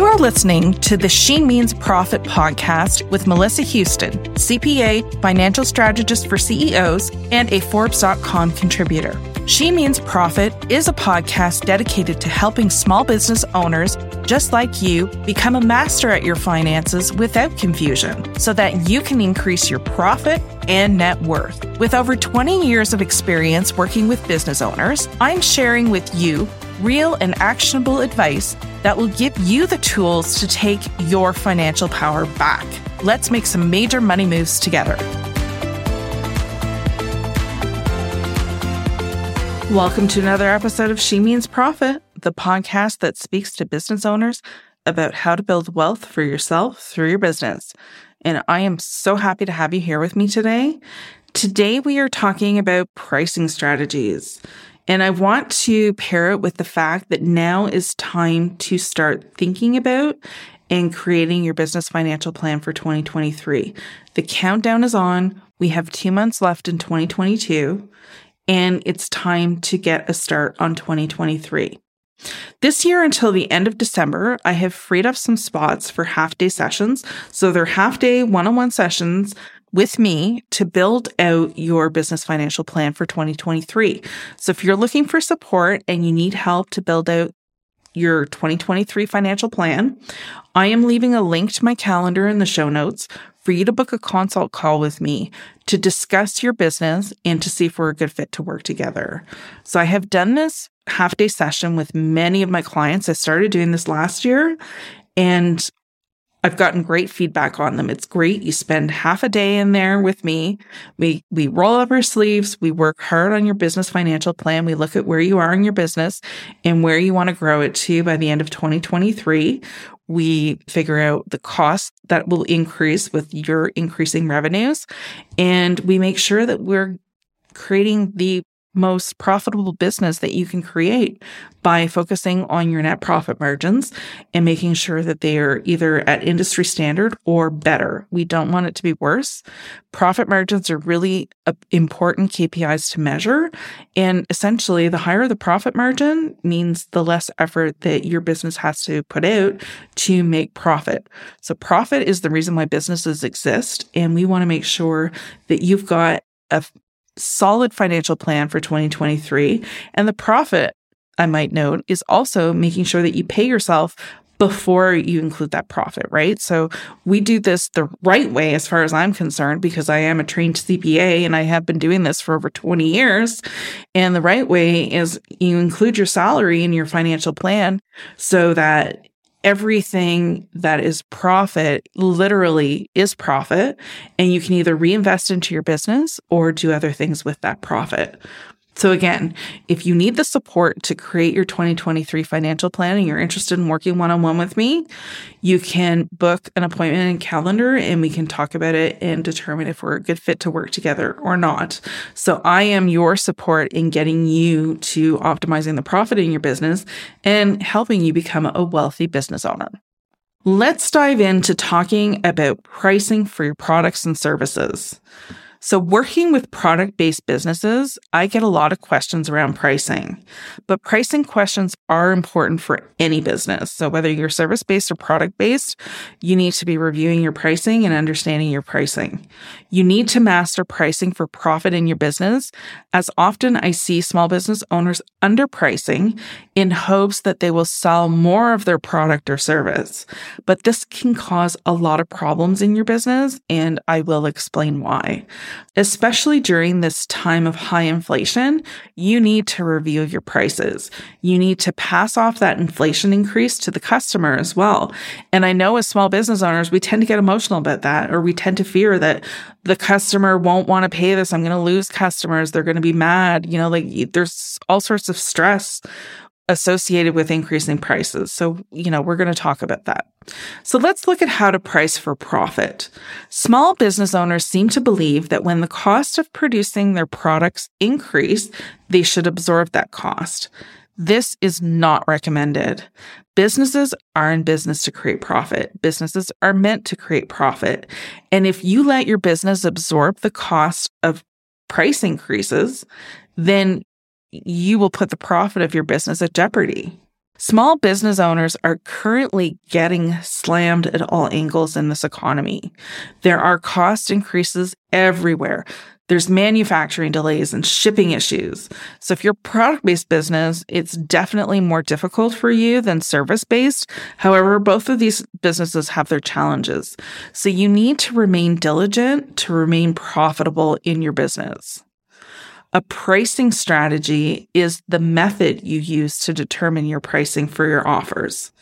You are listening to the She Means Profit podcast with Melissa Houston, CPA, financial strategist for CEOs, and a Forbes.com contributor. She Means Profit is a podcast dedicated to helping small business owners just like you become a master at your finances without confusion so that you can increase your profit and net worth. With over 20 years of experience working with business owners, I'm sharing with you real and actionable advice that will give you the tools to take your financial power back. Let's make some major money moves together. Welcome to another episode of She Means Profit, the podcast that speaks to business owners about how to build wealth for yourself through your business. And I am so happy to have you here with me today. Today, we are talking about pricing strategies. And I want to pair it with the fact that now is time to start thinking about and creating your business financial plan for 2023. The countdown is on. We have two months left in 2022 and it's time to get a start on 2023. This year until the end of December, I have freed up some spots for half day sessions. So they're half day one on one sessions with me to build out your business financial plan for 2023. So if you're looking for support and you need help to build out your 2023 financial plan, I am leaving a link to my calendar in the show notes for you to book a consult call with me to discuss your business and to see if we're a good fit to work together. So I have done this half day session with many of my clients. I started doing this last year and I've gotten great feedback on them. It's great. You spend half a day in there with me. We we roll up our sleeves. We work hard on your business financial plan. We look at where you are in your business and where you want to grow it to by the end of 2023 we figure out the cost that will increase with your increasing revenues. And we make sure that we're creating the most profitable business that you can create by focusing on your net profit margins and making sure that they are either at industry standard or better. We don't want it to be worse. Profit margins are really important KPIs to measure. And essentially, the higher the profit margin means the less effort that your business has to put out to make profit. So, profit is the reason why businesses exist. And we want to make sure that you've got a solid financial plan for 2023. And the profit, I might note, is also making sure that you pay yourself before you include that profit, right? So we do this the right way as far as I'm concerned because I am a trained CPA and I have been doing this for over 20 years. And the right way is you include your salary in your financial plan so that everything that is profit literally is profit and you can either reinvest into your business or do other things with that profit. So again, if you need the support to create your 2023 financial plan and you're interested in working one-on-one with me, you can book an appointment in calendar and we can talk about it and determine if we're a good fit to work together or not. So I am your support in getting you to optimizing the profit in your business and helping you become a wealthy business owner. Let's dive into talking about pricing for your products and services. So, working with product based businesses, I get a lot of questions around pricing, but pricing questions are important for any business. So, whether you're service based or product based, you need to be reviewing your pricing and understanding your pricing. You need to master pricing for profit in your business, as often I see small business owners underpricing in hopes that they will sell more of their product or service. But this can cause a lot of problems in your business, and I will explain why. Especially during this time of high inflation, you need to review your prices. You need to pass off that inflation increase to the customer as well. And I know as small business owners, we tend to get emotional about that, or we tend to fear that the customer won't want to pay this. I'm going to lose customers. They're going to be mad. You know, like there's all sorts of stress associated with increasing prices. So, you know, we're going to talk about that. So let's look at how to price for profit. Small business owners seem to believe that when the cost of producing their products increase, they should absorb that cost. This is not recommended. Businesses are in business to create profit. Businesses are meant to create profit. And if you let your business absorb the cost of price increases, then you will put the profit of your business at jeopardy. Small business owners are currently getting slammed at all angles in this economy. There are cost increases everywhere. There's manufacturing delays and shipping issues. So if you're product based business, it's definitely more difficult for you than service based. However, both of these businesses have their challenges. So you need to remain diligent to remain profitable in your business. A pricing strategy is the method you use to determine your pricing for your offers.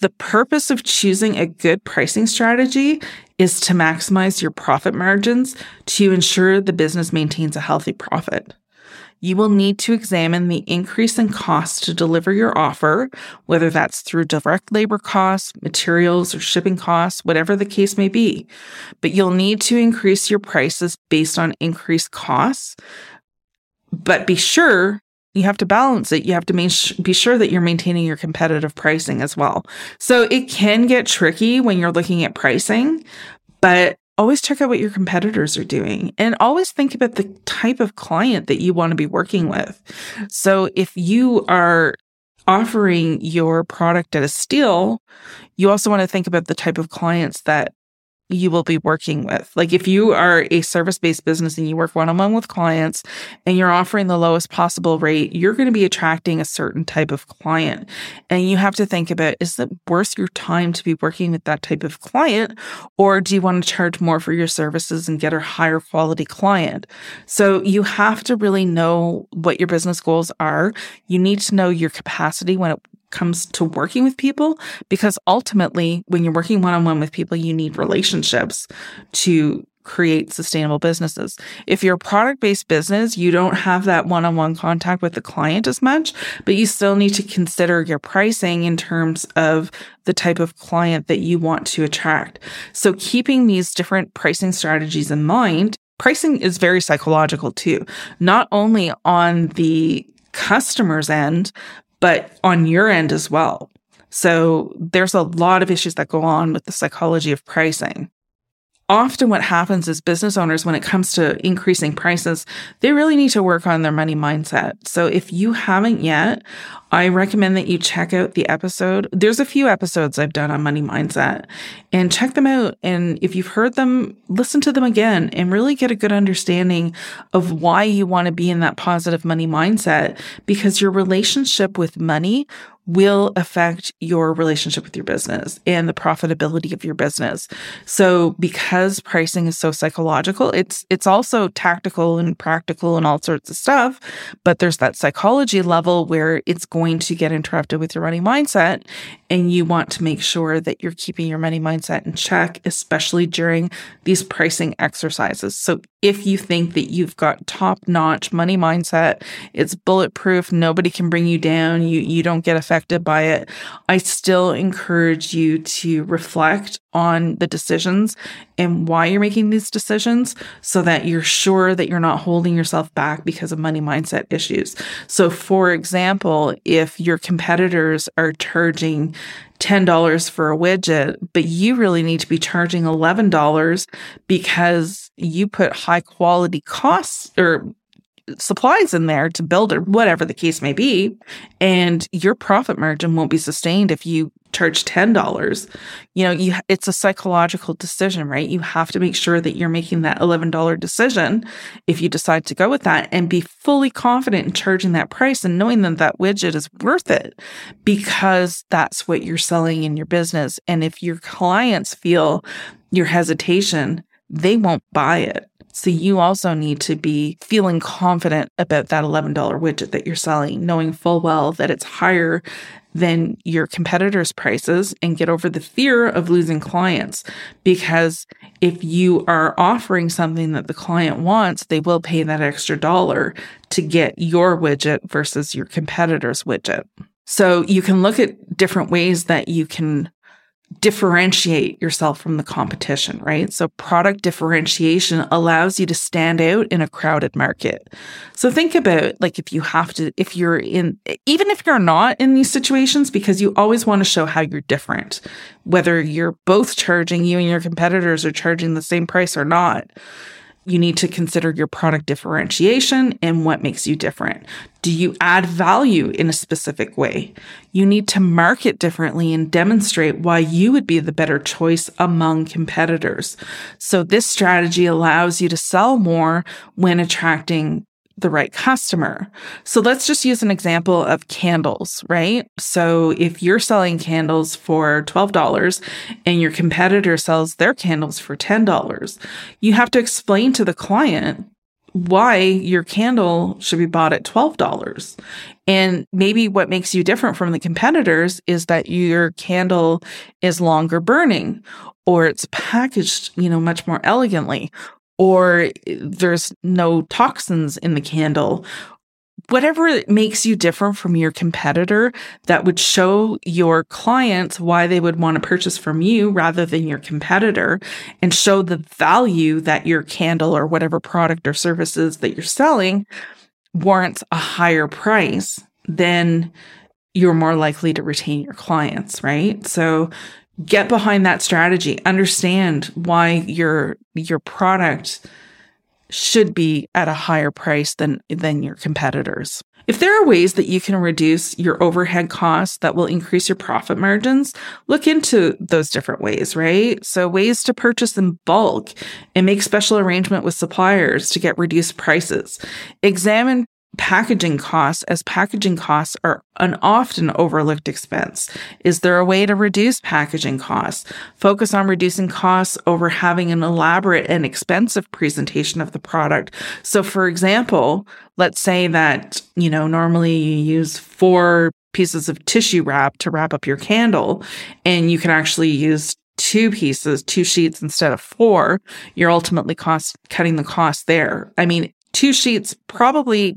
The purpose of choosing a good pricing strategy is to maximize your profit margins to ensure the business maintains a healthy profit. You will need to examine the increase in cost to deliver your offer, whether that's through direct labor costs, materials, or shipping costs, whatever the case may be. But you'll need to increase your prices based on increased costs but be sure you have to balance it. You have to be sure that you're maintaining your competitive pricing as well. So it can get tricky when you're looking at pricing, but always check out what your competitors are doing and always think about the type of client that you want to be working with. So if you are offering your product at a steal, you also want to think about the type of clients that you will be working with. Like if you are a service based business and you work one on one with clients and you're offering the lowest possible rate, you're going to be attracting a certain type of client. And you have to think about is it worth your time to be working with that type of client? Or do you want to charge more for your services and get a higher quality client? So you have to really know what your business goals are. You need to know your capacity when it comes to working with people because ultimately when you're working one-on-one with people you need relationships to create sustainable businesses. If you're a product-based business, you don't have that one-on-one contact with the client as much, but you still need to consider your pricing in terms of the type of client that you want to attract. So keeping these different pricing strategies in mind, pricing is very psychological too, not only on the customer's end, but on your end as well. So there's a lot of issues that go on with the psychology of pricing. Often, what happens is business owners, when it comes to increasing prices, they really need to work on their money mindset. So, if you haven't yet, I recommend that you check out the episode. There's a few episodes I've done on money mindset and check them out. And if you've heard them, listen to them again and really get a good understanding of why you want to be in that positive money mindset because your relationship with money will affect your relationship with your business and the profitability of your business. So because pricing is so psychological, it's it's also tactical and practical and all sorts of stuff, but there's that psychology level where it's going to get interrupted with your money mindset and you want to make sure that you're keeping your money mindset in check especially during these pricing exercises. So if you think that you've got top-notch money mindset, it's bulletproof, nobody can bring you down, you you don't get affected by it, I still encourage you to reflect on the decisions and why you're making these decisions so that you're sure that you're not holding yourself back because of money mindset issues. So, for example, if your competitors are charging $10 for a widget, but you really need to be charging $11 because you put high quality costs or supplies in there to build it, whatever the case may be. And your profit margin won't be sustained if you charge $10. You know, you, it's a psychological decision, right? You have to make sure that you're making that $11 decision if you decide to go with that and be fully confident in charging that price and knowing that that widget is worth it because that's what you're selling in your business. And if your clients feel your hesitation, they won't buy it. So you also need to be feeling confident about that $11 widget that you're selling, knowing full well that it's higher than your competitors' prices and get over the fear of losing clients. Because if you are offering something that the client wants, they will pay that extra dollar to get your widget versus your competitor's widget. So you can look at different ways that you can differentiate yourself from the competition, right? So product differentiation allows you to stand out in a crowded market. So think about like if you have to, if you're in, even if you're not in these situations, because you always want to show how you're different, whether you're both charging you and your competitors are charging the same price or not You need to consider your product differentiation and what makes you different. Do you add value in a specific way? You need to market differently and demonstrate why you would be the better choice among competitors. So this strategy allows you to sell more when attracting the right customer. So let's just use an example of candles, right? So if you're selling candles for $12 and your competitor sells their candles for $10, you have to explain to the client why your candle should be bought at $12. And maybe what makes you different from the competitors is that your candle is longer burning or it's packaged, you know, much more elegantly or eh, there's no toxins in the candle. Whatever makes you different from your competitor that would show your clients why they would want to purchase from you rather than your competitor and show the value that your candle or whatever product or services that you're selling warrants a higher price, then you're more likely to retain your clients, right? So get behind that strategy understand why your your product should be at a higher price than than your competitors if there are ways that you can reduce your overhead costs that will increase your profit margins, look into those different ways, right? So ways to purchase in bulk and make special arrangement with suppliers to get reduced prices. Examine packaging costs as packaging costs are an often overlooked expense. Is there a way to reduce packaging costs? Focus on reducing costs over having an elaborate and expensive presentation of the product. So for example, let's say that, you know, normally you use four pieces of tissue wrap to wrap up your candle and you can actually use two pieces, two sheets instead of four, you're ultimately cost cutting the cost there. I mean, two sheets probably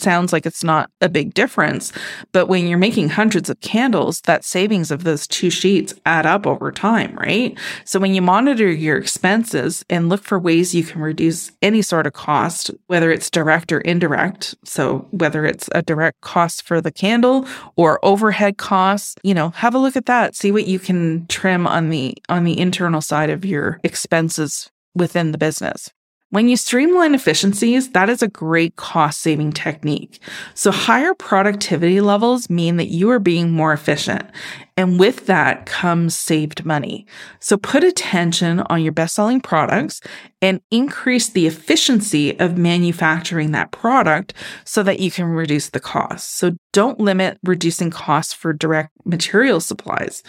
sounds like it's not a big difference. But when you're making hundreds of candles, that savings of those two sheets add up over time, right? So when you monitor your expenses and look for ways you can reduce any sort of cost, whether it's direct or indirect. So whether it's a direct cost for the candle or overhead costs, you know, have a look at that. See what you can trim on the, on the internal side of your expenses within the business. When you streamline efficiencies, that is a great cost saving technique. So higher productivity levels mean that you are being more efficient. And with that comes saved money. So put attention on your best selling products and increase the efficiency of manufacturing that product so that you can reduce the cost. So don't limit reducing costs for direct material supplies.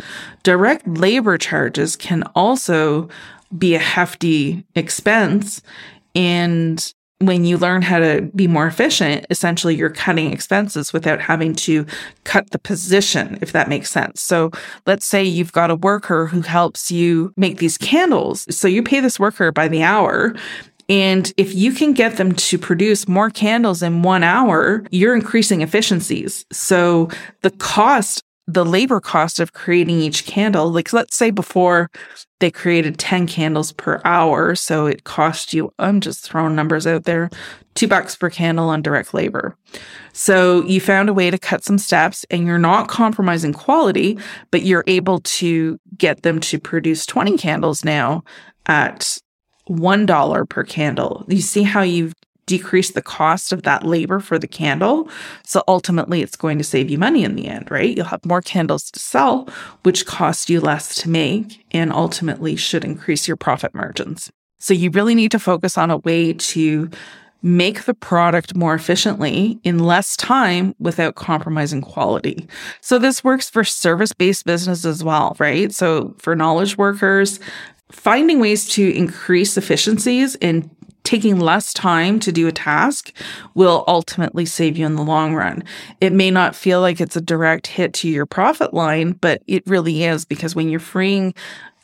Direct labor charges can also be a hefty expense. And when you learn how to be more efficient, essentially you're cutting expenses without having to cut the position, if that makes sense. So let's say you've got a worker who helps you make these candles. So you pay this worker by the hour. And if you can get them to produce more candles in one hour, you're increasing efficiencies. So the cost the labor cost of creating each candle, like let's say before they created 10 candles per hour. So it cost you, I'm just throwing numbers out there, two bucks per candle on direct labor. So you found a way to cut some steps and you're not compromising quality, but you're able to get them to produce 20 candles now at $1 per candle. You see how you've decrease the cost of that labor for the candle. So ultimately, it's going to save you money in the end, right? You'll have more candles to sell, which cost you less to make and ultimately should increase your profit margins. So you really need to focus on a way to make the product more efficiently in less time without compromising quality. So this works for service based business as well, right? So for knowledge workers, finding ways to increase efficiencies and taking less time to do a task will ultimately save you in the long run. It may not feel like it's a direct hit to your profit line, but it really is because when you're freeing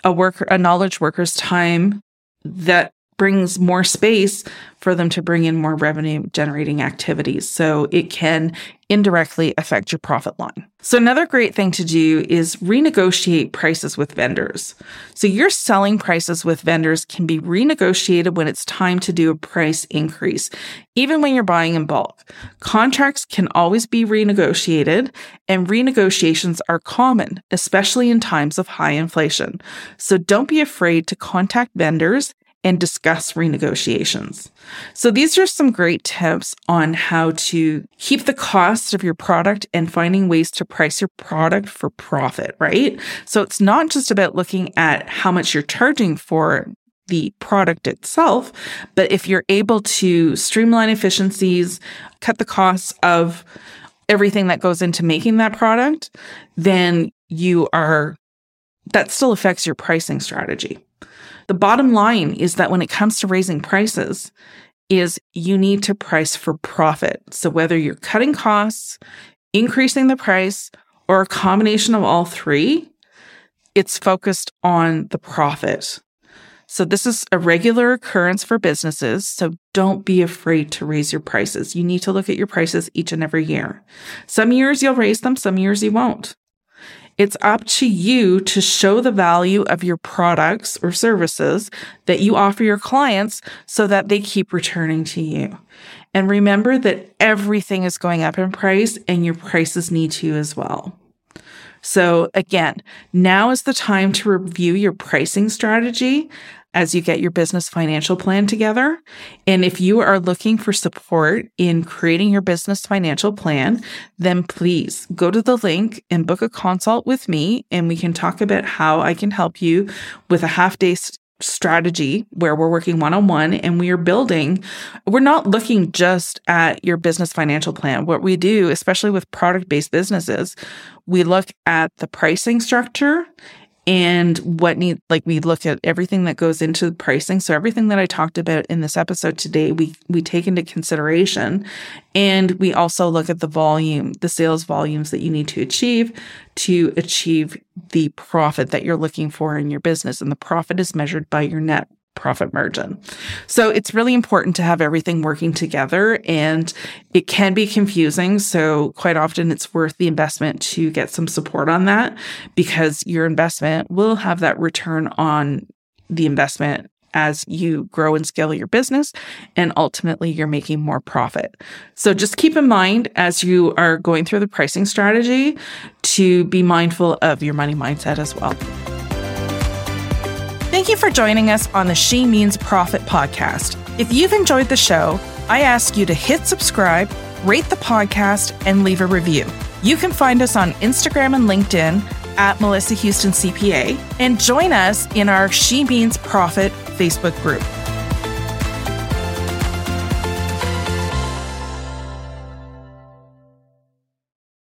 a worker, a knowledge worker's time that brings more space for them to bring in more revenue generating activities. So it can indirectly affect your profit line. So another great thing to do is renegotiate prices with vendors. So your selling prices with vendors can be renegotiated when it's time to do a price increase, even when you're buying in bulk. Contracts can always be renegotiated and renegotiations are common, especially in times of high inflation. So don't be afraid to contact vendors and discuss renegotiations. So these are some great tips on how to keep the cost of your product and finding ways to price your product for profit, right? So it's not just about looking at how much you're charging for the product itself, but if you're able to streamline efficiencies, cut the costs of everything that goes into making that product, then you are that still affects your pricing strategy. The bottom line is that when it comes to raising prices, is you need to price for profit. So whether you're cutting costs, increasing the price, or a combination of all three, it's focused on the profit. So this is a regular occurrence for businesses. So don't be afraid to raise your prices. You need to look at your prices each and every year. Some years you'll raise them, some years you won't. It's up to you to show the value of your products or services that you offer your clients so that they keep returning to you. And remember that everything is going up in price and your prices need to as well. So again, now is the time to review your pricing strategy as you get your business financial plan together. And if you are looking for support in creating your business financial plan, then please go to the link and book a consult with me and we can talk about how I can help you with a half day strategy where we're working one on one and we are building. We're not looking just at your business financial plan. What we do, especially with product based businesses, we look at the pricing structure and what need like we look at everything that goes into the pricing. So everything that i talked about in this episode today we we take into consideration. And we also look at the volume the sales volumes that you need to achieve to achieve the profit that you're looking for in your business. And the profit is measured by your net profit margin. So it's really important to have everything working together and it can be confusing. So quite often it's worth the investment to get some support on that because your investment will have that return on the investment as you grow and scale your business and ultimately you're making more profit. So just keep in mind as you are going through the pricing strategy to be mindful of your money mindset as well. Thank you for joining us on the She Means Profit podcast. If you've enjoyed the show, I ask you to hit subscribe, rate the podcast, and leave a review. You can find us on Instagram and LinkedIn at Melissa Houston CPA and join us in our She Means Profit Facebook group.